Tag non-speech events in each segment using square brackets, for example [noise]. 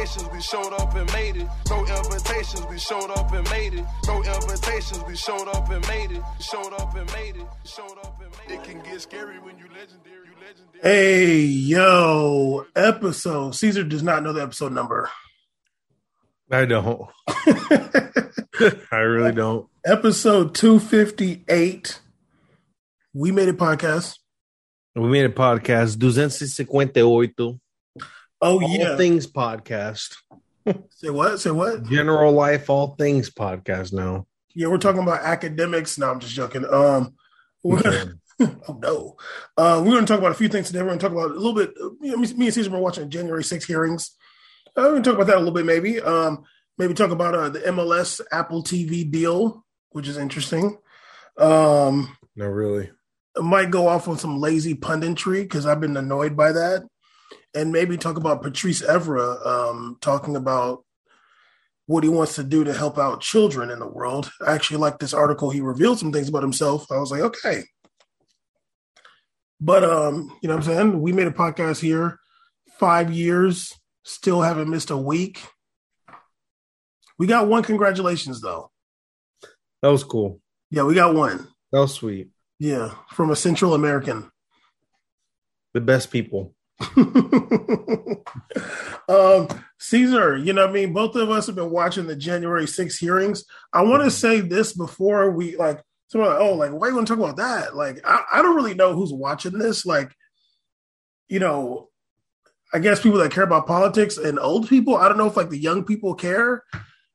invitations, we showed up and made it. No invitations, we showed up and made it. No invitations, we showed up and made it. Showed up and made it. Showed up and made it. It can get scary when you legendary. You legendary. Hey, yo, episode. Caesar does not know the episode number. I don't. [laughs] I really don't. Episode 258. We made a podcast. We made a podcast, 258. Oh, All yeah. Things Podcast. Say what? Say what? General Life, All Things Podcast now. Yeah, we're talking about academics. No, I'm just joking. Um, we're gonna, [laughs] oh no, uh, we're going to talk about a few things today. We're going to talk about a little bit. You know, me, me and Caesar were watching January 6 hearings. Uh, we're going to talk about that a little bit, maybe. Um, maybe talk about uh, the MLS Apple TV deal, which is interesting. Um, No, really. I might go off on some lazy punditry because I've been annoyed by that, and maybe talk about Patrice Evra um, talking about what he wants to do to help out children in the world. I actually like this article. He revealed some things about himself. I was like, okay. But um, you know what I'm saying? We made a podcast here, five years, still haven't missed a week. We got one congratulations though. That was cool. Yeah, we got one. That was sweet. Yeah, from a Central American. The best people. [laughs] um, Caesar, you know what I mean? Both of us have been watching the January 6 hearings. I want to say this before we like someone like, oh, like why you want to talk about that? Like, I, I don't really know who's watching this. Like, you know, I guess people that care about politics and old people. I don't know if like the young people care.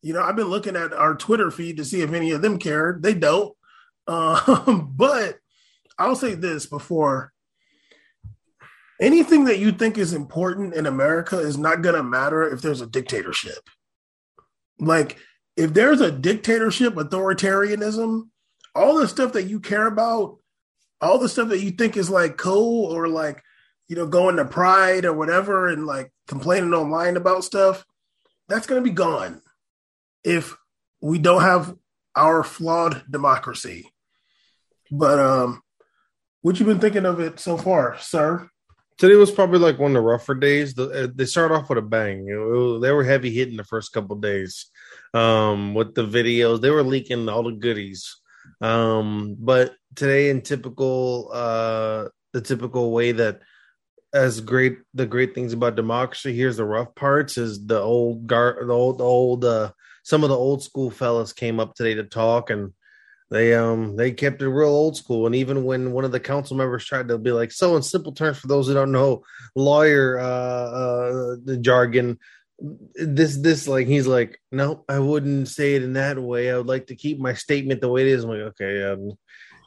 You know, I've been looking at our Twitter feed to see if any of them care. They don't. [laughs] Um, but I'll say this before anything that you think is important in America is not going to matter if there's a dictatorship. Like, if there's a dictatorship, authoritarianism, all the stuff that you care about, all the stuff that you think is like cool or like, you know, going to pride or whatever and like complaining online about stuff, that's going to be gone if we don't have our flawed democracy. But um what you been thinking of it so far, sir? Today was probably like one of the rougher days. The, uh, they started off with a bang. Know, it they were heavy hitting the first couple days um, with the videos. They were leaking all the goodies. Um, but today, in typical uh, the typical way that as great the great things about democracy, here's the rough parts: is the old gar the old the old uh, some of the old school fellas came up today to talk and they um they kept it real old school and even when one of the council members tried to be like so in simple terms for those who don't know lawyer uh uh the jargon this this like he's like no i wouldn't say it in that way. I would like to keep my statement the way it is. I'm like okay um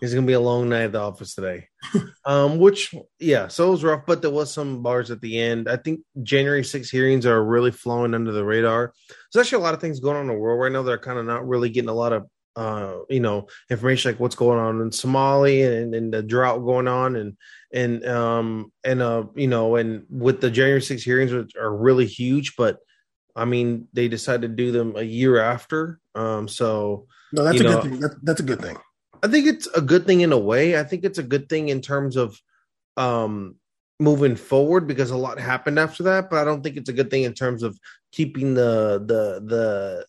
it's gonna be a long night at the office today. [laughs] Um which yeah so it was rough but there was some bars at the end. I think january 6 hearings are really flowing under the radar. There's actually a lot of things going on in the world right now that are kind of not really getting a lot of uh, you know, information like what's going on in Somalia and, and the drought going on and and um and uh you know and with the January 6 hearings which are really huge, but I mean they decided to do them a year after. Um so No, that's a know- good thing. That, that's a good thing. I think it's a good thing in a way. I think it's a good thing in terms of um moving forward because a lot happened after that, but I don't think it's a good thing in terms of keeping the the the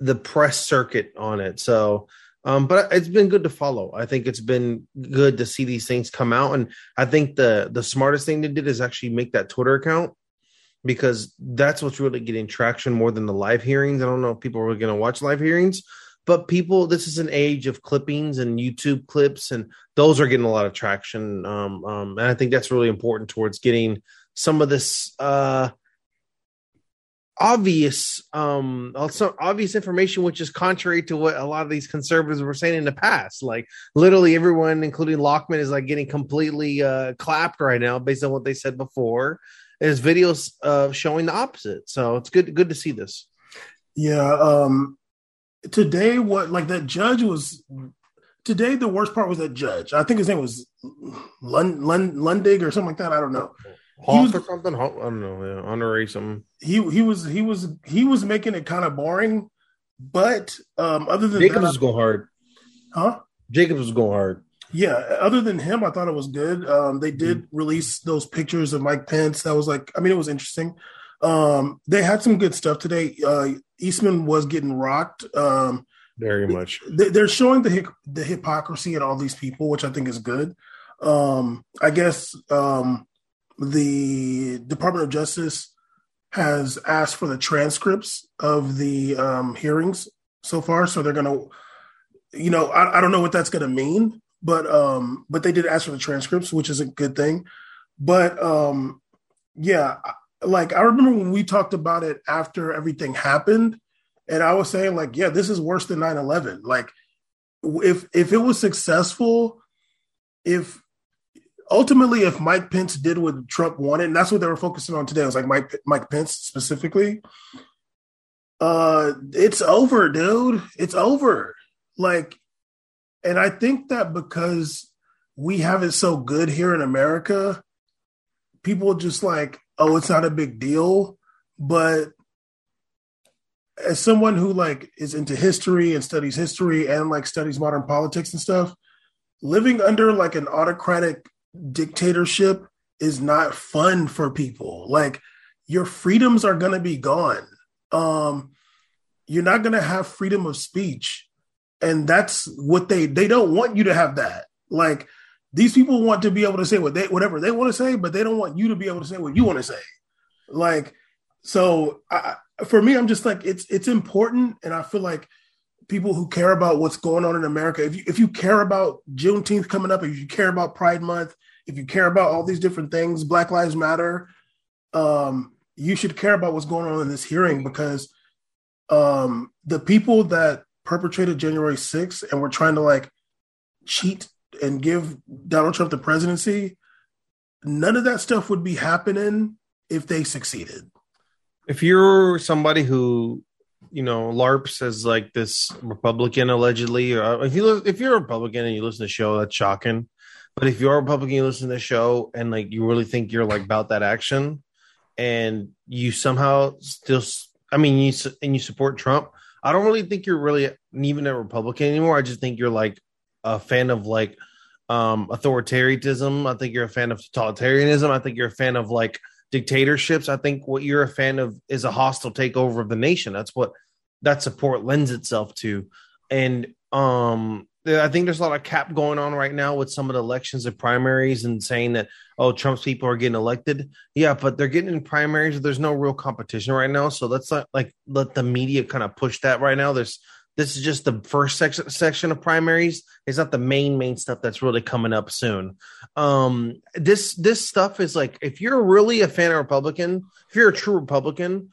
the press circuit on it. So um but it's been good to follow. I think it's been good to see these things come out and I think the the smartest thing they did is actually make that Twitter account because that's what's really getting traction more than the live hearings. I don't know if people are going to watch live hearings, but people this is an age of clippings and youtube clips and those are getting a lot of traction um, um, and i think that's really important towards getting some of this uh obvious um also obvious information which is contrary to what a lot of these conservatives were saying in the past like literally everyone including lockman is like getting completely uh clapped right now based on what they said before is videos uh showing the opposite so it's good good to see this Yeah. Um today what like that judge was today the worst part was that judge. I think his name was Lund, Lund Lundig or something like that. I don't know. Was- or something i don't know yeah honorary something He he was he was he was making it kind of boring. But um other than Jacobs that, was going hard. huh? Jacobs was going hard. Yeah, other than him, I thought it was good. Um, they did release those pictures of Mike Pence. That was like, I mean, it was interesting. Um, they had some good stuff today. Uh, Eastman was getting rocked. Um, Very much. they- they're showing the the hypocrisy in all these people, which I think is good. Um, I guess um, the Department of Justice has asked for the transcripts of the um, hearings so far, so they're gonna, you know, I, I don't know what that's gonna mean, but um, but they did ask for the transcripts, which is a good thing. But um, yeah, like I remember when we talked about it after everything happened, and I was saying like, yeah, this is worse than 9-11. Like, if if it was successful, if ultimately if Mike Pence did what Trump wanted, and that's what they were focusing on today, it was like Mike Mike Pence specifically. Uh, it's over, dude. It's over. Like, and I think that because we have it so good here in America, people just like, oh, it's not a big deal. But as someone who like is into history and studies history and like studies modern politics and stuff, living under like an autocratic dictatorship is not fun for people. Like your freedoms are going to be gone. Um you're not going to have freedom of speech. And that's what they they don't want you to have that. Like these people want to be able to say what they whatever they want to say, but they don't want you to be able to say what you want to say. Like so I, for me I'm just like it's it's important and I feel like people who care about what's going on in America, if you if you care about Juneteenth coming up, if you care about Pride Month, if you care about all these different things, Black Lives Matter, um, you should care about what's going on in this hearing because um, the people that perpetrated January 6th and were trying to like cheat and give Donald Trump the presidency, none of that stuff would be happening if they succeeded. If you're somebody who, you know, LARPs as like this Republican allegedly, or if you if you're a Republican and you listen to the show, that's shocking. But if you're a Republican, you listen to the show and like you really think you're like about that action, and you somehow still, I mean, you and you support Trump. I don't really think you're really even a Republican anymore. I just think you're like a fan of like um authoritarianism. I think you're a fan of totalitarianism. I think you're a fan of like dictatorships. I think what you're a fan of is a hostile takeover of the nation. That's what that support lends itself to. And um I think there's a lot of cap going on right now with some of the elections and primaries and saying that oh Trump's people are getting elected. Yeah, but they're getting in primaries. There's no real competition right now, so let's not like let the media kind of push that right now. There's this is just the first section section of primaries. It's not the main main stuff that's really coming up soon. Um, this this stuff is like if you're really a fan of Republican, if you're a true Republican,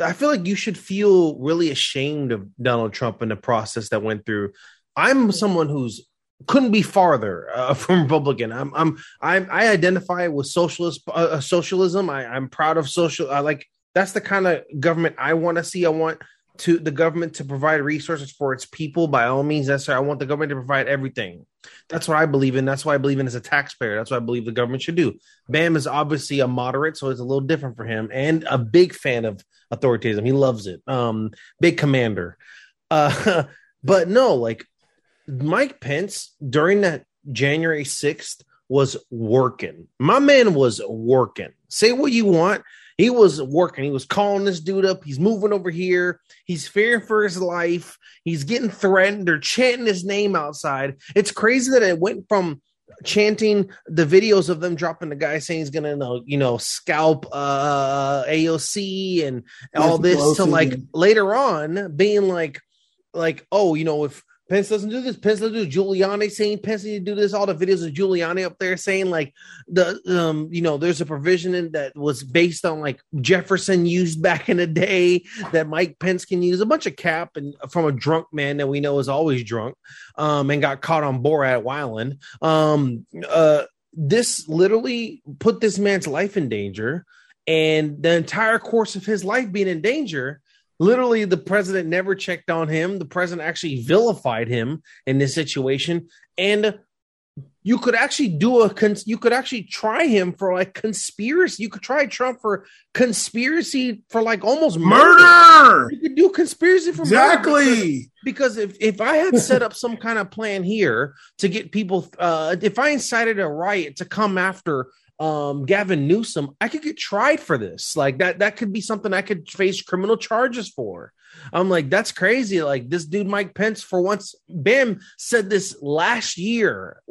I feel like you should feel really ashamed of Donald Trump and the process that went through. I'm someone who's couldn't be farther uh, [laughs] from Republican. I'm I'm I'm I identify with socialist uh, uh, socialism. I, I'm proud of social. I like that's the kind of government I want to see. I want to the government to provide resources for its people by all means necessary. I want the government to provide everything. That's what I believe in. That's what I believe in as a taxpayer. That's what I believe the government should do. Bam is obviously a moderate, so it's a little different for him, and a big fan of authoritarianism. He loves it. Um, big commander. Uh, [laughs] but no, like Mike Pence during that January 6th was working. My man was working. Say what you want. He was working. He was calling this dude up. He's moving over here. He's fearing for his life. He's getting threatened. They're chanting his name outside. It's crazy that it went from chanting the videos of them dropping the guy saying he's gonna you know scalp uh AOC and all this to like later on being like like oh you know if Pence doesn't do this. Pence doesn't do it. Giuliani saying Pence need to do this. All the videos of Giuliani up there saying like the um you know there's a provision in that was based on like Jefferson used back in the day that Mike Pence can use a bunch of cap and from a drunk man that we know is always drunk um and got caught on Borat Wyland. Um uh this literally put this man's life in danger and the entire course of his life being in danger literally the president never checked on him the president actually vilified him in this situation and you could actually do a cons- you could actually try him for like conspiracy you could try trump for conspiracy for like almost murder, Murder. you could do conspiracy for murder Exactly. because if if I had set up some kind of plan here to get people, uh, if I incited a riot to come after um, Gavin Newsom, I could get tried for this. Like that, that could be something I could face criminal charges for. I'm like, that's crazy. Like this dude, Mike Pence, for once, Bam said this last year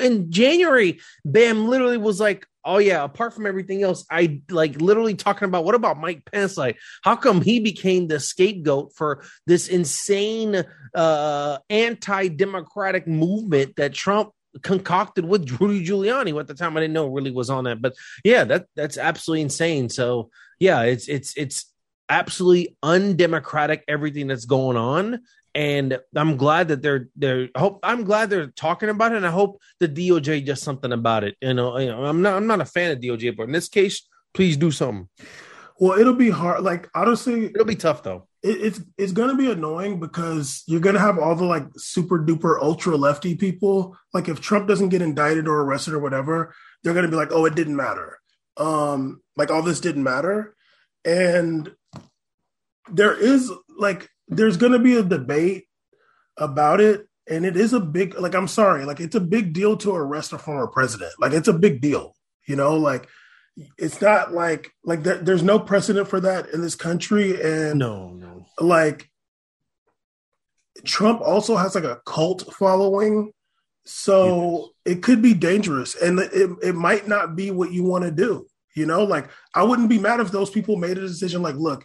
in January. Bam literally was like, oh yeah, apart from everything else, I like literally talking about what about Mike Pence? Like, how come he became the scapegoat for this insane uh anti-democratic movement that Trump concocted with Rudy Giuliani. who At the time, I didn't know really was on that, but yeah, that that's absolutely insane. So yeah, it's it's it's absolutely undemocratic everything that's going on, and I'm glad that they're they're hope I'm glad they're talking about it, and I hope the DOJ does something about it. You know, you know I'm not I'm not a fan of DOJ, but in this case, please do something. Well, it'll be hard. Like honestly, it'll be tough though it, it's it's gonna be annoying because you're gonna have all the like super duper ultra lefty people. Like if Trump doesn't get indicted or arrested or whatever, they're gonna be like, oh, it didn't matter. Um, like all this didn't matter. And there is like there's gonna be a debate about it. And it is a big like I'm sorry, like it's a big deal to arrest a former president. Like it's a big deal, you know, like it's not like like there, there's no precedent for that in this country and no no. like trump also has like a cult following so yes. it could be dangerous and it, it might not be what you want to do you know? Like i wouldn't be mad if those people made a decision like look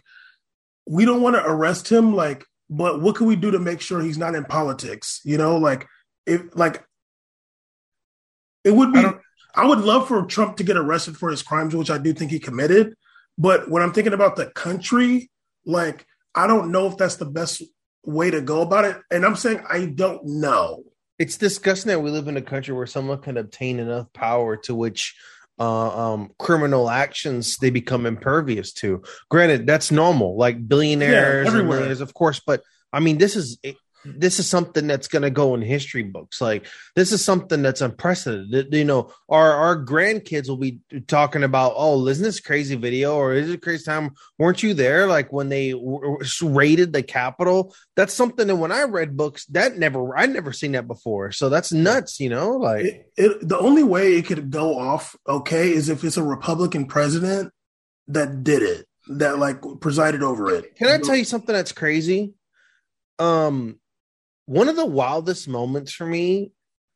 we don't want to arrest him like but what can we do to make sure he's not in politics you know? Like if like it would be I would love for Trump to get arrested for his crimes, which I do think he committed. But when I'm thinking about the country, like, I don't know if that's the best way to go about it. And I'm saying I don't know. It's disgusting that we live in a country where someone can obtain enough power to which uh, um, criminal actions they become impervious to. Granted, that's normal, like billionaires yeah, and millionaires, of course. But I mean, this is this is something that's going to go in history books. Like this is something that's unprecedented. You know, our our grandkids will be talking about, oh, isn't this crazy video or is it crazy time? Weren't you there? Like when they w- raided the Capitol. That's something that when I read books, that never I never seen that before. So that's nuts. You know, like it, it, the only way it could go off okay is if it's a Republican president that did it that like presided over it. Can I tell you something that's crazy? Um, one of the wildest moments for me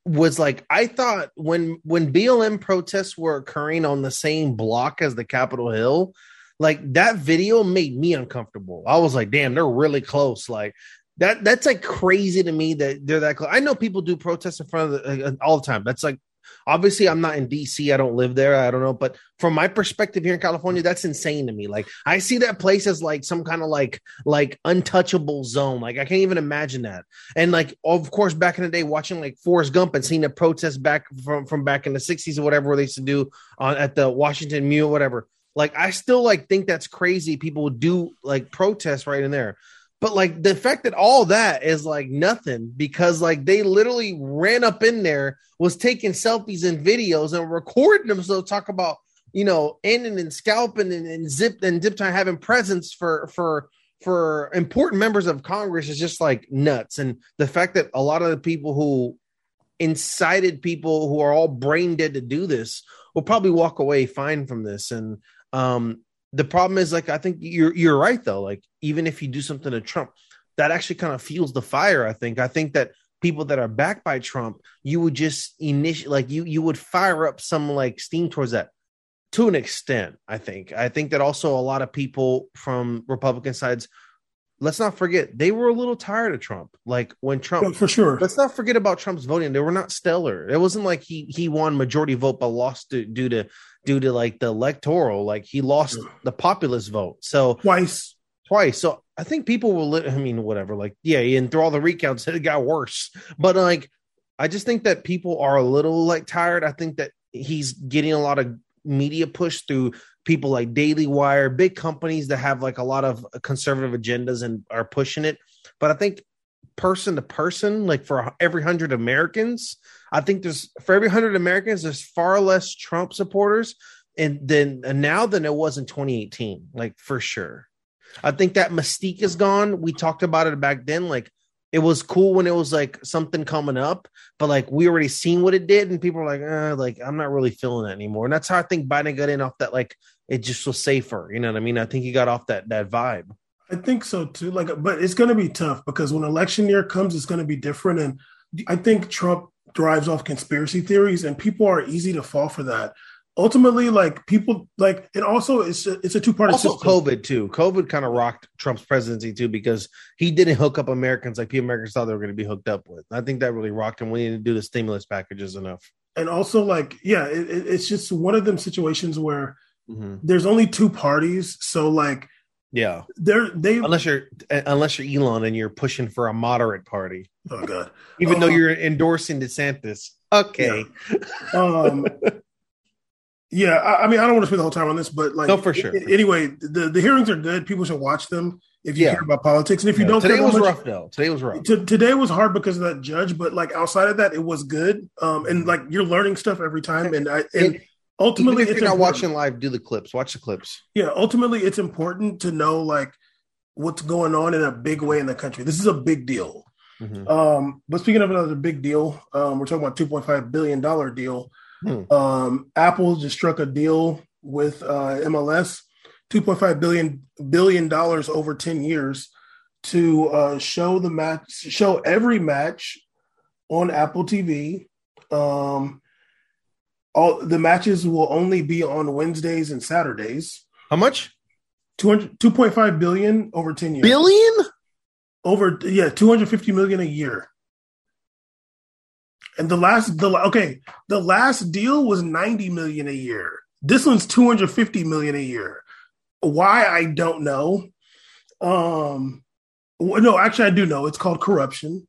was like I thought when when BLM protests were occurring on the same block as the Capitol Hill, like that video made me uncomfortable. I was like, damn, they're really close. Like that that's like crazy to me that they're that close. I know people do protests in front of the, uh, all the time. That's like Obviously, I'm not in DC. I don't live there. I don't know. But from my perspective here in California, that's insane to me. Like I see that place as like some kind of like like untouchable zone. Like I can't even imagine that. And like of course, back in the day, watching like Forrest Gump and seeing a protest back from from back in the 60s or whatever they used to do on at the Washington Mall, whatever. Like I still like think that's crazy. People do like protest right in there. But like the fact that all that is like nothing because like they literally ran up in there, was taking selfies and videos and recording them. So talk about you know ending and scalping and, and zip and zip time having presence for for for important members of Congress is just like nuts. And the fact that a lot of the people who incited people who are all brain dead to do this will probably walk away fine from this. And um, the problem is like I think you're you're right though. Like even if you do something to Trump, that actually kind of fuels the fire. I think. I think that people that are backed by Trump, you would just initiate like you you would fire up some like steam towards that to an extent. I think. I think that also a lot of people from Republican sides. Let's not forget they were a little tired of Trump. Like when Trump, yeah, for sure. Let's not forget about Trump's voting. They were not stellar. It wasn't like he he won majority vote but lost to, due to due to like the electoral, like he lost the populist vote. So twice, twice. So I think people will. Li- I mean, whatever. Like, yeah, and through all the recounts, [laughs] it got worse. But like, I just think that people are a little like tired. I think that he's getting a lot of media push through people like Daily Wire, big companies that have like a lot of conservative agendas and are pushing it. But I think person to person, like for every hundred Americans, I think there's for every hundred Americans, there's far less Trump supporters and then and now than it was in 2018, like for sure. I think that mystique is gone. We talked about it back then. Like it was cool when it was like something coming up, but like we already seen what it did, and people are like, uh, like I'm not really feeling that anymore. And that's how I think Biden got in off that like it just was safer. You know what I mean? I think he got off that that vibe. I think so too. Like, but it's going to be tough because when election year comes, it's going to be different. And I think Trump drives off conspiracy theories, and people are easy to fall for that. Ultimately, like people like, and also it's a, it's a two part. Also, COVID too. COVID kind of rocked Trump's presidency too because he didn't hook up Americans like people Americans thought they were going to be hooked up with. I think that really rocked him. We to do the stimulus packages enough. And also, like, yeah, it, it's just one of them situations where mm-hmm. there's only two parties, so like yeah, they're they unless you're unless you're Elon and you're pushing for a moderate party. Oh god, even uh, though you're endorsing DeSantis. Okay. Yeah. um. [laughs] Yeah, I, I, mean, I don't want to spend the whole time on this, but like, no, for sure. anyway, the the hearings are good. People should watch them if you yeah. care about politics, and if you don't. Today was much, rough though. Today was rough. T- today was hard because of that judge, but like outside of that, it was good. Um, and like you're learning stuff every time, and I and. It, ultimately, Even if you're not watching live, do the clips. Watch the clips. Yeah, ultimately, it's important to know like what's going on in a big way in the country. This is a big deal. Mm-hmm. Um, but speaking of another big deal, um, we're talking about two point five billion dollar deal. Hmm. Um, Apple just struck a deal with uh, MLS, two point five billion billion dollars over ten years to uh, show the match, show every match on Apple TV. Um, all the matches will only be on Wednesdays and Saturdays. How much? 200, 2.5 billion over 10 years. Billion? Over yeah, 250 million a year. And the last the okay, the last deal was 90 million a year. This one's 250 million a year. Why I don't know. Um no, actually I do know. It's called corruption.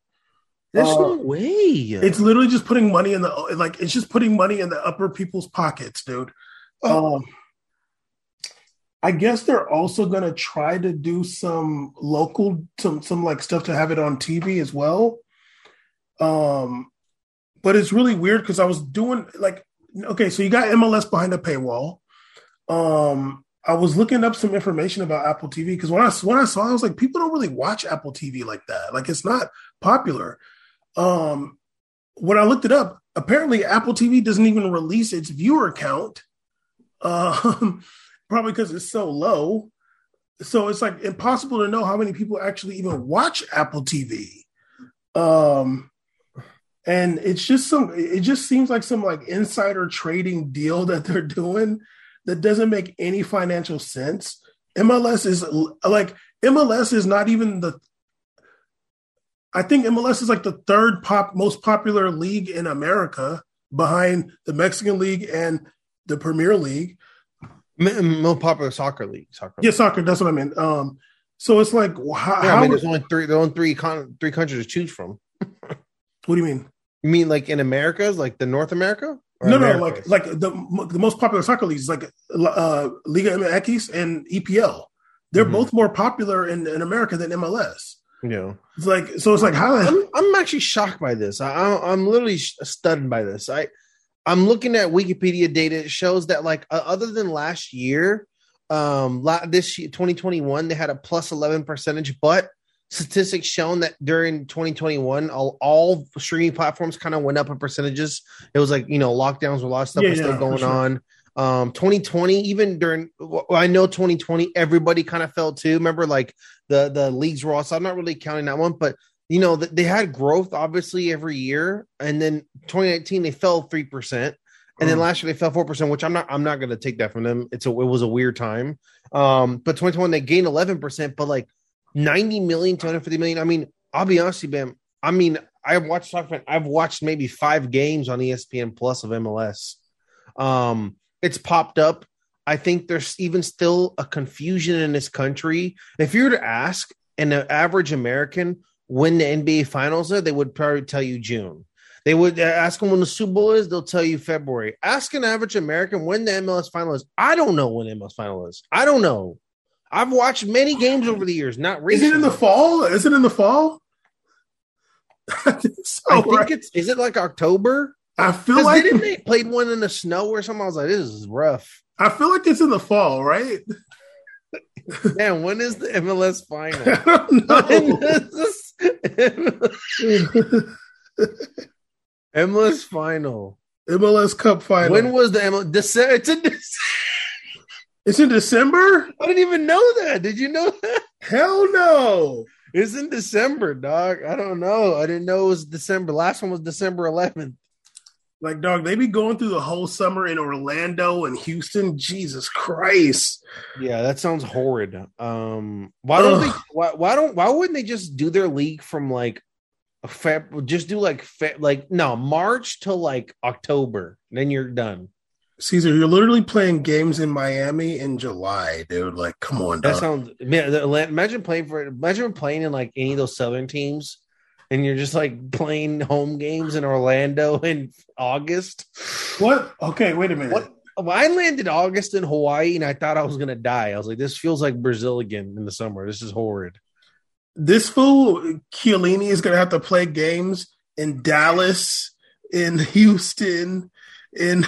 There's uh, no way. It's literally just putting money in the like. It's just putting money in the upper people's pockets, dude. Oh. Um, I guess they're also gonna try to do some local, some some like stuff to have it on TV as well. Um, but it's really weird because I was doing like, okay, so you got MLS behind a paywall. Um, I was looking up some information about Apple TV because when I when I saw, it, I was like, people don't really watch Apple TV like that. Like, it's not popular. Um, when I looked it up, apparently Apple TV doesn't even release its viewer count, um, [laughs] probably because it's so low. So it's like impossible to know how many people actually even watch Apple TV. Um, and it's just some. It just seems like some like insider trading deal [laughs] that they're doing that doesn't make any financial sense. MLS is like MLS is not even the I think MLS is like the third pop most popular league in America behind the Mexican League and the Premier League. Most popular soccer league. Soccer. Yeah, soccer. That's what I mean. Um, so it's like, how, yeah, I mean, there's only three. There's only three con- three countries to choose from. [laughs] what do you mean? You mean like in America, like the North America? No, no, like like the the most popular soccer leagues, like uh, Liga MX and EPL. They're mm-hmm. both more popular in, in America than MLS. Yeah, it's like so. It's like how I'm, I'm actually shocked by this. I, I'm literally stunned by this. I I'm looking at Wikipedia data. It shows that like uh, other than last year, um, this year, 2021 they had a plus 11 percentage, but statistics shown that during 2021 all, all streaming platforms kind of went up in percentages it was like you know lockdowns a lot of stuff yeah, was still going sure. on um 2020 even during well, i know 2020 everybody kind of fell too. Remember like the the leagues were also i'm not really counting that one but you know they had growth obviously every year and then 2019 they fell 3% and then mm. last year they fell 4% which i'm not i'm not going to take that from them. It's a it was a weird time. Um but 2021 they gained 11% but like 90 million 250 million i mean i'll be honest with you bam i mean i've watched i've watched maybe five games on espn plus of mls um it's popped up. I think there's even still a confusion in this country. If you were to ask an average American when the NBA finals are, they would probably tell you June. They would uh, ask them when the Super Bowl is, they'll tell you February. Ask an average American when the MLS final is. I don't know when the MLS final is. I don't know. I've watched many games over the years, not recently. Is it in the fall? Is it in the fall? [laughs] I think, so, I think right? it's is it like October? I feel like didn't they played one in the snow or something? I was like, this is rough. I feel like it's in the fall, right? [laughs] Man, when is the MLS final? [laughs] I don't [laughs] know. MLS final. MLS Cup final. When was the MLS? December. It's in December. it's in December? I didn't even know that. Did you know that? Hell no. It's in December, dog. I don't know. I didn't know it was December. Last one was December 11th. Like, dog, they be going through the whole summer in Orlando and Houston. Jesus Christ. Yeah, that sounds horrid. Um, why don't Ugh. they? Why, why don't? Why wouldn't they just do their league from like a Feb? Just do like Feb, like no March to like October. Then you're done. Caesar, you're literally playing games in Miami in July, dude. Like, come on, That dog. sounds. Man, imagine playing for. Imagine playing in like any of those southern teams, and you're just like playing home games in Orlando in August. what? Okay, wait a minute. What? I landed August in Hawaii, and I thought I was gonna die. I was like, "This feels like Brazil again in the summer. This is horrid." This fool Chiellini is gonna have to play games in Dallas, in [laughs] Houston, in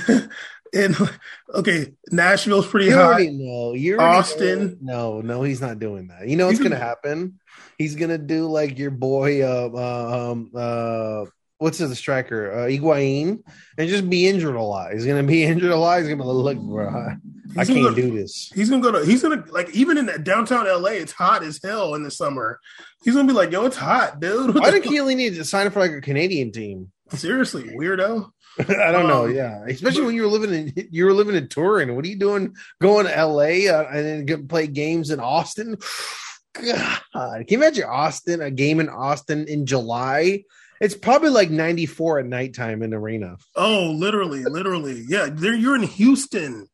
in [laughs] okay, Nashville's pretty You already know. You Austin. know- No, no, he's not doing that. You know what's gonna happen? He's gonna do like your boy, uh, uh, um, uh, what's his striker, uh, Higuain, and just be injured a lot. He's gonna be [laughs] injured a lot. He's gonna be like, look, bro, I, I can't go- do this. He's gonna go to. He's gonna like even in downtown LA. It's hot as hell in the summer. He's gonna be like, "Yo, it's hot, dude." [laughs] What Why did Keely need to sign up for like a Canadian team? Seriously, weirdo. [laughs] I don't know. Um, Yeah, especially when you were living in you were living in Turin. What are you doing going to LA uh, and then get, play games in Austin? [sighs] God, can you imagine Austin a game in Austin in July? It's probably like 94 at nighttime in the arena. Oh, literally, literally. Yeah, there you're in Houston.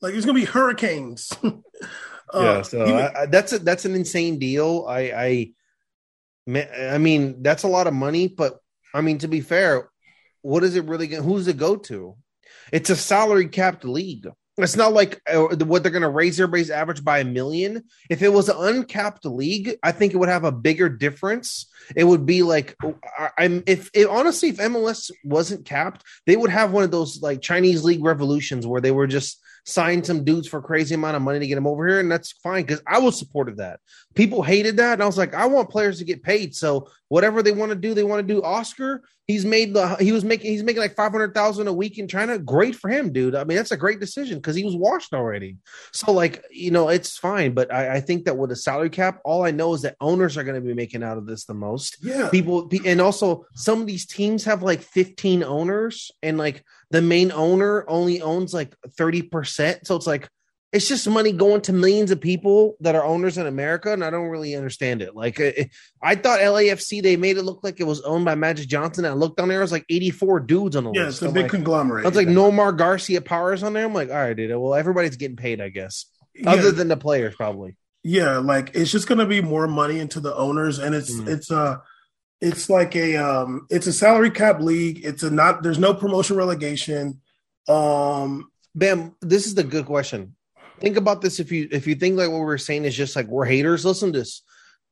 Like there's gonna be hurricanes. [laughs] Uh, yeah, so even- I, I, that's a, that's an insane deal. I, I, I mean, that's a lot of money, but I mean, to be fair, what is it really? Gonna, who's it go to? It's a salary capped league. It's not like uh, what they're going to raise everybody's average by a million. If it was an uncapped league, I think it would have a bigger difference. It would be like I- I'm if it, honestly, if MLS wasn't capped, they would have one of those like Chinese league revolutions where they were just sign some dudes for a crazy amount of money to get them over here, and that's fine because I was supported that. People hated that, and I was like, I want players to get paid. So whatever they want to do, they want to do. Oscar, he's made the he was making he's making like five hundred thousand a week in China. Great for him, dude. I mean, that's a great decision because he was washed already. So like you know, it's fine. But I, I think that with a salary cap, all I know is that owners are going to be making out of this the most yeah, people and also some of these teams have like 15 owners and like the main owner only owns like 30% so it's like it's just money going to millions of people that are owners in america and i don't really understand it like it, i thought lafc they made it look like it was owned by magic johnson and i looked on there it was like 84 dudes on the yeah, list Yeah, it's a I'm big like, conglomerate. I was like Nomar Garciaparra on there. I'm like, all right, dude. Well, everybody's getting paid, I guess, yeah, other than the players, probably. yeah, like it's just gonna be more money into the owners, and it's Mm. it's uh it's like a um it's a salary cap league. It's a not there's no promotion relegation. Um, Bam, this is the good question. Think about this if you if you think like what we're saying is just like we're haters, listen to this.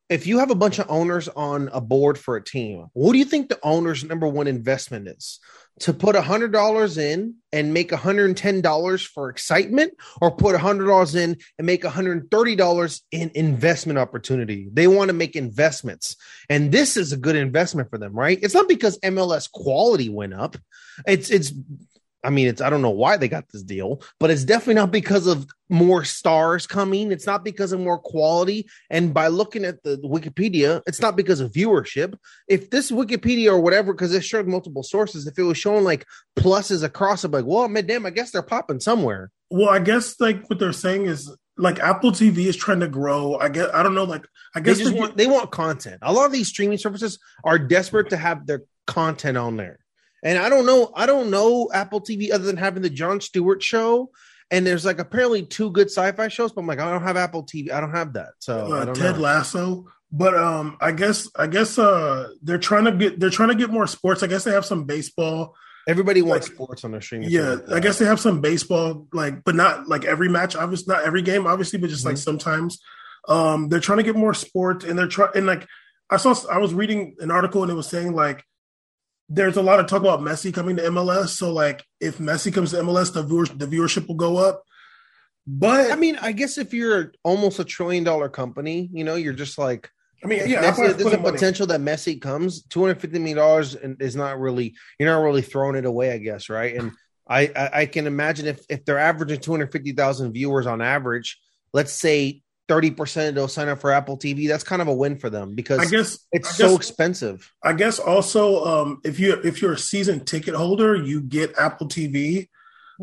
If you have a bunch of owners on a board for a team, what do you think the owner's number one investment is? To put a hundred dollars in and make a hundred and ten dollars for excitement, or put a hundred dollars in and make a hundred and thirty dollars in investment opportunity. They want to make investments, and this is a good investment for them, right? It's not because MLS quality went up. It's it's I mean, it's I don't know why they got this deal, but it's definitely not because of more stars coming. It's not because of more quality. And by looking at the Wikipedia, it's not because of viewership. If this Wikipedia or whatever, because it showed multiple sources, if it was showing like pluses across, I'm like, well, I mean, damn, I guess they're popping somewhere. well, I guess like what they're saying is like Apple TV is trying to grow. I guess I don't know. Like I They guess just they- want they want content. A lot of these streaming services are desperate to have their content on there. And I don't know, I don't know Apple TV other than having the Jon Stewart show. And there's like apparently two good sci-fi shows, but I'm like, I don't have Apple TV. I don't have that. So I uh, don't Ted know. Lasso. But um, I guess I guess uh, they're trying to get they're trying to get more sports. I guess they have some baseball. Everybody wants like- sports on their streaming. Yeah, service. I guess they have some baseball, like, but not like every match. Obviously, not every game, obviously, but just like Mhm. sometimes. Um, they're trying to get more sports, and they're trying. And like, I saw, I was reading an article, and it was saying like, there's a lot of talk about Messi coming to MLS. So like, if Messi comes to MLS, the viewer, the viewership will go up. But I mean, I guess if you're almost a trillion dollar company, you know, you're just like I mean, yeah, Messi- there's a of money. potential that Messi comes. Two hundred fifty million dollars is not really you're not really throwing it away, I guess, right? And I I, I can imagine if if they're averaging two hundred fifty thousand viewers on average, let's say thirty percent of those sign up for Apple TV. That's kind of a win for them because I guess it's I so guess- expensive. I guess also um, if you if you're a season ticket holder, you get Apple TV.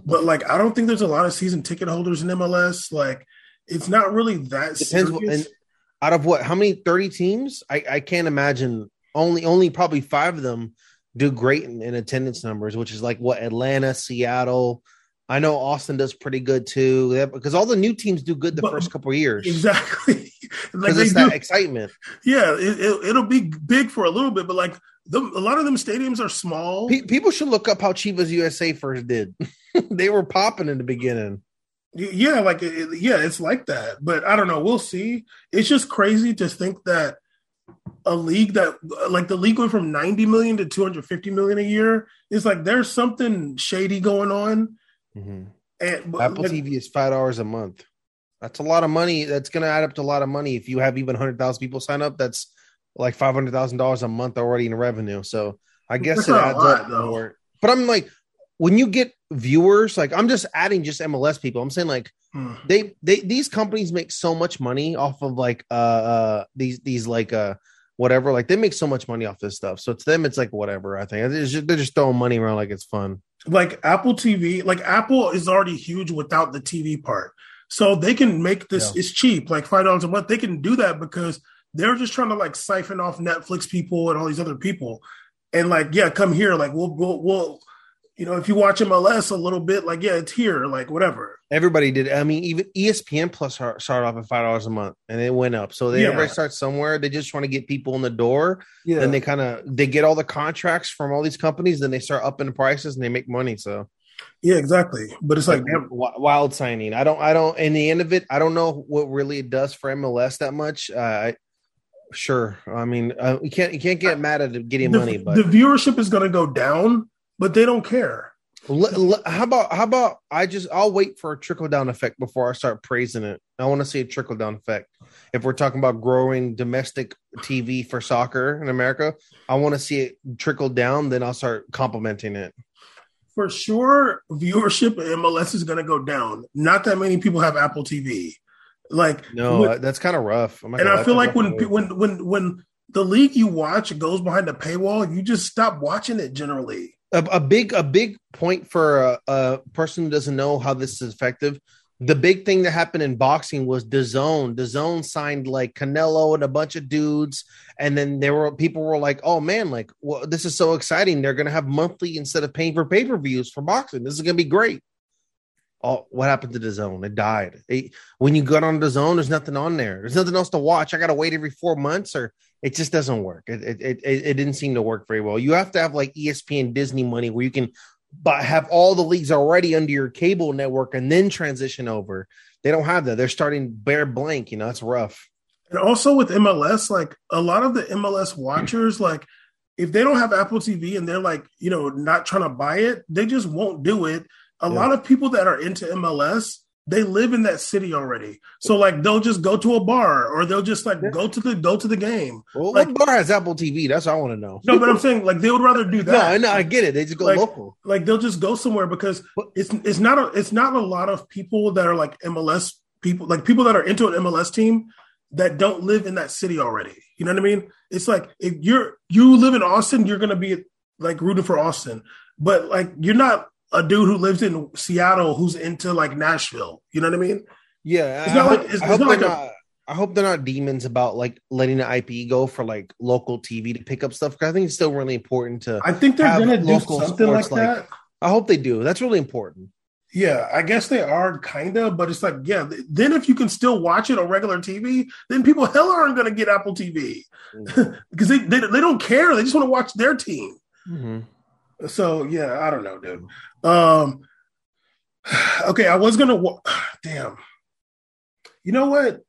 But like, I don't think there's a lot of season ticket holders in MLS. Like, it's not really that Depends what, and out of what how many thirty teams? I I can't imagine only only probably five of them do great in, in attendance numbers, which is like what Atlanta, Seattle. I know Austin does pretty good too, have- because all the new teams do good the But- first couple of years. exactly. [laughs] like it's do, that excitement. yeah, it, it, it'll be big for a little bit, but like the, a lot of them stadiums are small. Pe- people should look up how Chivas USA first did. [laughs] they were popping in the beginning. Yeah, like it, it- yeah, it's like that. But I don't know. We'll see. It's just crazy to think that a league that like the league went from 90 million to 250 million a year is like there's something shady going on. And but, Apple TV is five dollars a month. That's a lot of money. That's going to add up to a lot of money. If you have even hundred thousand people sign up, that's like five hundred thousand dollars a month already in revenue. So I guess it adds lot, up though. more. But I'm like, when you get viewers, like I'm just adding just MLS people. I'm saying like hmm. they they these companies make so much money off of like uh uh these these like uh whatever like they make so much money off this stuff. So to them it's like whatever. I think It's just- they're just throwing money around like it's fun. like Apple TV, like Apple is already huge without the TV part. So they can make this Yeah. it's cheap, like five dollars a month. They can do that because they're just trying to like siphon off Netflix people and all these other people. And like, yeah, come here. Like we'll we'll, we'll you know, if you watch MLS a little bit, like, yeah, it's here, like whatever. Everybody did. I mean, even ESPN Plus started off at five dollars a month, and it went up. So they Yeah. everybody starts somewhere. They just want to get people in the door. Yeah. Then they kind of they get all the contracts from all these companies. Then they start upping the prices, and they make money. So yeah, exactly. But it's like Wi- wild signing. I don't. I don't. In the end of it, I don't know what really it does for MLS that much. Uh, I, sure. I mean, uh, you can't you can't get mad at getting the, money, but the viewership is gonna go down, but they don't care. How about how about I just I'll wait for a trickle down effect before I start praising it. I want to see a trickle down effect. If we're talking about growing domestic TV for soccer in America, I want to see it trickle down. Then I'll start complimenting it. For sure, viewership in MLS is gonna go down. Not that many people have Apple TV. Like No, when- that's kind of rough. And I feel like when move. when when when the league you watch goes behind a paywall, you just stop watching it. Generally, a, a big a big point for a, a person who doesn't know how this is effective. The big thing that happened in boxing was DAZN. DAZN signed like Canelo and a bunch of dudes, and then there were people were like, "Oh man, like well, this is so exciting! They're going to have monthly instead of paying for pay per views for boxing. This is going to be great." Oh, what happened to DAZN? It died. It- when you got on DAZN, there's nothing on there. There's nothing else to watch. I got to wait every four months, or it just doesn't work. It, it it it didn't seem to work very well. You have to have like ESPN, Disney money where you can but have all the leagues already under your cable network and then transition over. They don't have that. They're starting bare blank. You know, it's rough. and also with MLS, like a lot of the MLS watchers, like if they don't have Apple TV and they're like you know not trying to buy it, they just won't do it. A Yeah. lot of people that are into MLS. They live in that city already, so like they'll just go to a bar or they'll just like go to the go to the game. Well, Like- what bar has Apple TV? That's what I want to know. No, but I'm saying like they would rather do that. no, I know, I get it. They just go Like- local. like they'll just go somewhere because it's it's not a it's not a lot of people that are like MLS people like people that are into an MLS team that don't live in that city already. You know what I mean? It's like if you're you live in Austin, you're gonna be like rooting for Austin, but like you're not a dude who lives in Seattle who's into like Nashville. You know what I mean? Yeah, It's I not hope, like- it's- I it's hope not they're like a- not. I hope they're not demons about like letting the IP go for like local TV to pick up stuff. 'cause I think it's still really important to. I think they're gonna do something like sports, like- that. I hope they do. That's really important. Yeah, I guess they are kind of, but it's like, yeah. Then if you can still watch it on regular TV, then people hell aren't going to get Apple TV because [laughs] they, they they don't care. They just want to watch their team. Mhm. So yeah, I don't know, dude. Um, [sighs] okay, I was gonna. wa- [sighs] Damn. You know what?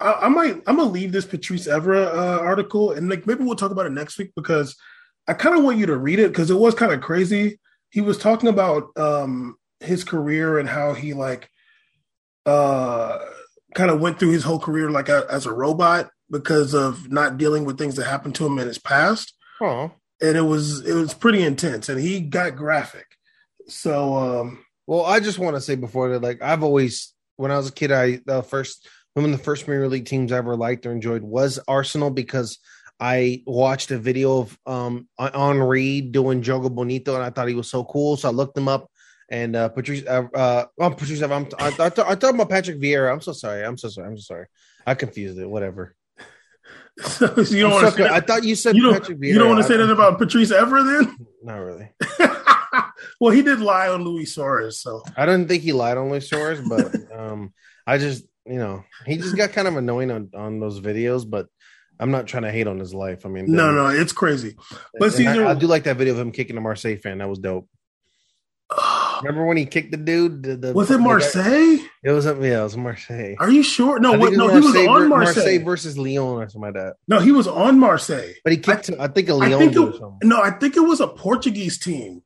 I, I might. I'm gonna leave this Patrice Evra uh, article, and like maybe we'll talk about it next week because I kind of want you to read it because it was kind of crazy. He was talking about um his career and how he like uh kind of went through his whole career like a, as a robot because of not dealing with things that happened to him in his past. Oh, And it was it was pretty intense and he got graphic. So um well, I just want to say before that, like I've always, when I was a kid, I the first one of the first Premier League teams I ever liked or enjoyed was Arsenal because I watched a video of um Henri doing Jogo Bonito and I thought he was so cool, so I looked him up. And uh, Patrice, uh, uh, oh, Patrice, I'm, I, I, I talking about Patrick Vieira. I'm so sorry. I'm so sorry. I'm so sorry. I confused it. Whatever. So [laughs] you don't want to say I thought you said you don't, Patrick Vieira. you don't want to say that about Patrice Evra then? [laughs] Not really. [laughs] well, he did lie on Luis Suarez, so I don't think he lied on Luis Suarez, but um, I just you know he just got kind of annoying on, on those videos. But I'm not trying to hate on his life. I mean, no, no, it's crazy. but Caesar- I, I do like that video of him kicking a Marseille fan. That was dope. [sighs] Remember when he kicked the dude? The, the, was it the guy- Marseille? It was yeah, it was Marseille. Are you sure? No, what, no, he was on ver- Marseille. versus Lyon or something like that. No, he was on Marseille. But he kicked. I, think a I Lyon think dude or it, something. no, I think it was a Portuguese team.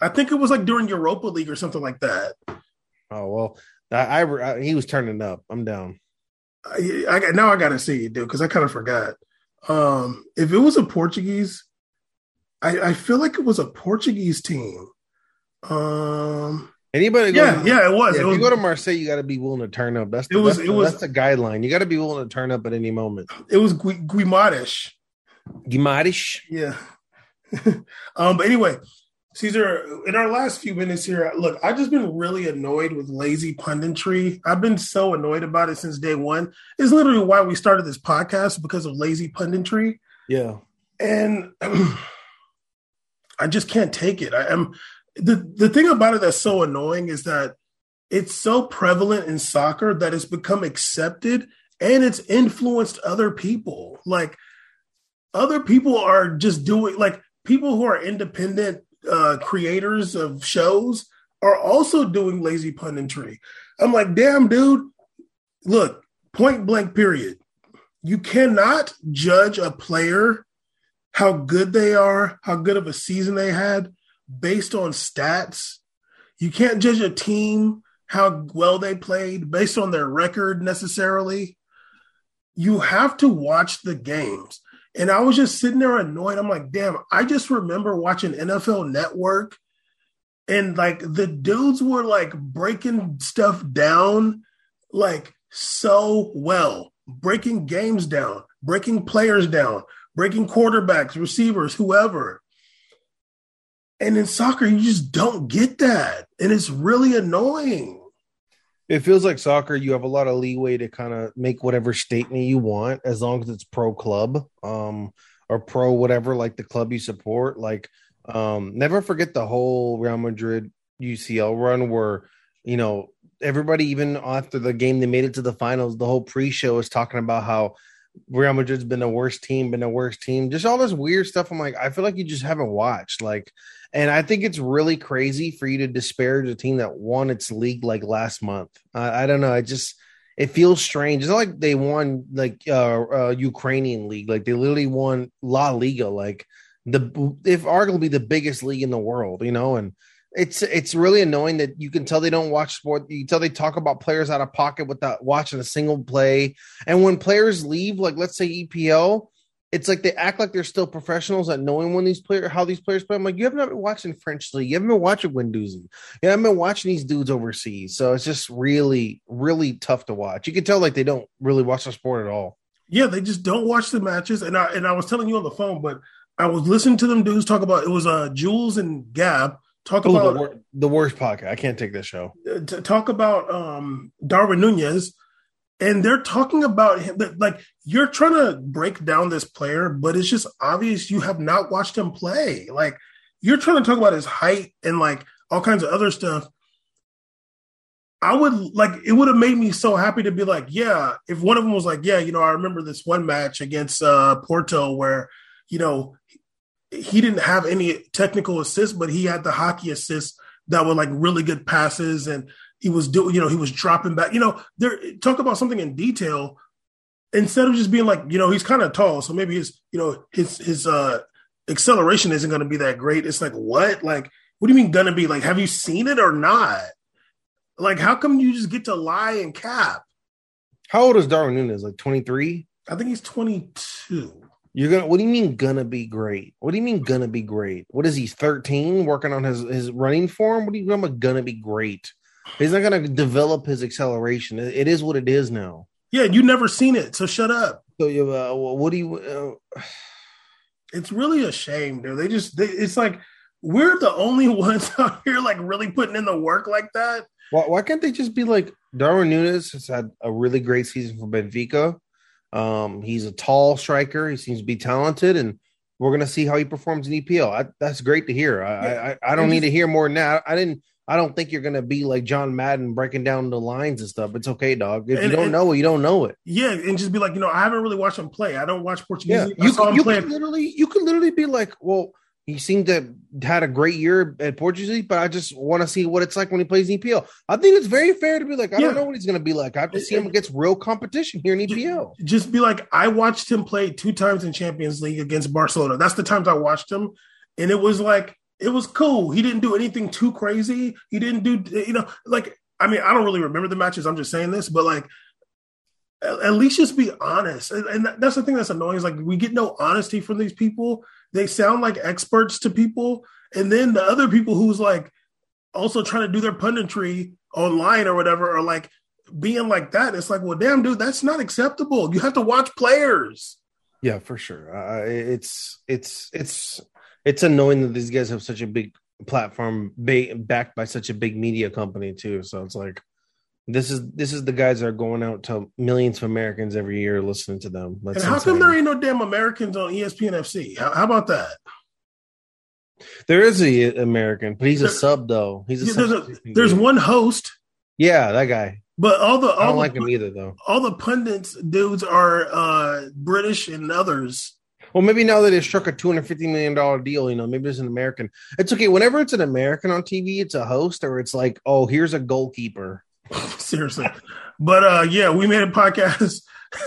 I think it was like during Europa League or something like that. Oh well, I, I, I he was turning up. I'm down. I, I got now I got to see it, dude, because I kind of forgot. Um, if it was a Portuguese, I, I feel like it was a Portuguese team. Um, Anybody? yeah, to- yeah, it was. Yeah, it if was you go to Marseille, you got to be willing to turn up. That's It was- that's, it was- that's the guideline. You got to be willing to turn up at any moment. it was Gui- Guimaraes. Guimaraes. Yeah. [laughs] um, but anyway, Caesar, in our last few minutes here, look, I've just been really annoyed with lazy punditry. I've been so annoyed about it since day one. It's literally why we started this podcast because of lazy punditry. Yeah. And [clears throat] I just can't take it. I am the the thing about it that's so annoying is that it's so prevalent in soccer that it's become accepted and it's influenced other people. Like other people are just doing like people who are independent uh creators of shows are also doing lazy punditry. I'm like, damn, dude. Look, point blank, period. You cannot judge a player how good they are, how good of a season they had based on stats. You can't judge a team how well they played based on their record necessarily. You have to watch the games. And I was just sitting there annoyed. I'm like, damn, I just remember watching NFL Network and like the dudes were like breaking stuff down like so well, breaking games down, breaking players down, breaking quarterbacks, receivers, whoever. And in soccer, you just don't get that. And it's really annoying. It feels like soccer. You have a lot of leeway to kind of make whatever statement you want, as long as it's pro club, um, or pro whatever, like the club you support. Like, um, never forget the whole Real Madrid UCL run where you know everybody, even after the game, they made it to the finals. The whole pre-show is talking about how Real Madrid's been the worst team, been the worst team, just all this weird stuff. I'm like, I feel like you just haven't watched. Like, and I think it's really crazy for you to disparage a team that won its league like last month. I, I don't know. I just it feels strange. It's not like they won like uh, uh Ukrainian league. Like they literally won La Liga, like the if arguably the biggest league in the world, you know, and it's it's really annoying that you can tell they don't watch sport. You tell they talk about players out of pocket without watching a single play. And when players leave, like let's say EPL, it's like they act like they're still professionals at knowing when these players how these players play. I'm like, you haven't been watching French league, you haven't been watching Windoozy, you haven't been watching these dudes overseas. So it's just really, really tough to watch. You can tell like they don't really watch the sport at all. Yeah, they just don't watch the matches. And I and I was telling you on the phone, but I was listening to them dudes talk about it was uh Jules and Gab talk Oh, about the, wor- the worst pocket. I can't take this show. to talk about um Darwin Nunez, and they're talking about him. Like you're trying to break down this player, but it's just obvious you have not watched him play. Like you're trying to talk about his height and like all kinds of other stuff. I would like it would have made me so happy to be like, yeah, if one of them was like, yeah, you know, I remember this one match against uh Porto where, you know, he didn't have any technical assists, but he had the hockey assists that were like really good passes and he was doing, you know, he was dropping back. You know, there talk about something in detail instead of just being like, you know, he's kind of tall, so maybe his, you know, his his uh acceleration isn't going to be that great. It's like what? Like, what do you mean going to be? Like, have you seen it or not? Like, how come you just get to lie and cap? How old is Darwin Nunez? Like 23? I think he's 22. You're gonna what do you mean gonna be great? What do you mean gonna be great? What is he 13 working on his his running form? What do you mean gonna be great? He's not gonna develop his acceleration. It, is what it is now. Yeah, you never seen it, so shut up. So uh, what do you uh, it's really a shame, dude. They just they, it's like we're the only [laughs] ones out here like really putting in the work like that. Why, why can't they just be like Darwin Nunez has had a really great season for Benfica. Um, he's a tall striker. He seems to be talented, and we're gonna see how he performs in EPL. I, that's great to hear. I, yeah. I, I don't need to hear more than that. I didn't. I don't think you're gonna be like John Madden breaking down the lines and stuff. It's okay, dog. If and, you don't and, know it, you don't know it. Yeah, and just be like, you know, I haven't really watched him play. I don't watch Portuguese. Yeah, you, you could literally, you could literally be like, well, he seemed to had a great year at Portuguese, but I just want to see what it's like when he plays EPL. I think it's very fair to be like, I yeah. don't know what he's going to be like. I have to see him against real competition here in EPL. Just be like, I watched him play two times in Champions League against Barcelona. That's the times I watched him, and it was like it was cool. He didn't do anything too crazy. He didn't do, you know, like I mean, I don't really remember the matches. I'm just saying this, but like at least just be honest. And that's the thing that's annoying is like we get no honesty from these people they sound like experts to people, and then the other people who's like also trying to do their punditry online or whatever are like being like that. It's like, well, damn, dude, that's not acceptable. You have to watch players. Yeah, for sure. Uh, it's it's it's it's annoying that these guys have such a big platform ba- backed by such a big media company too. So it's like this is this is the guys that are going out to millions of Americans every year listening to them. That's and how insane. come there ain't no damn Americans on ESPN FC? How, how about that? There is a American, but he's a sub though. He's a, yeah, there's, a there's one host. Yeah, that guy. But all the all I don't the, like him either though. All the pundits dudes are uh British and others. Well, maybe now that they struck a two hundred fifty million dollar deal, you know, maybe there's an American. It's okay. Whenever it's an American on TV, it's a host, or it's like, oh, here's a goalkeeper. [laughs] Seriously. But uh yeah, we made a podcast. [laughs]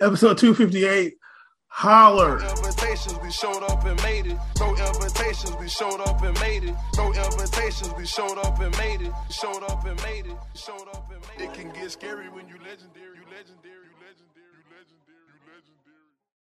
Episode 258. Holler. No invitations, we showed up and made it. No invitations, we showed up and made it. No invitations, we showed up and made it. Showed up and made it. Showed up and made it. It can get scary when you legendary, you legendary, you legendary, you legendary.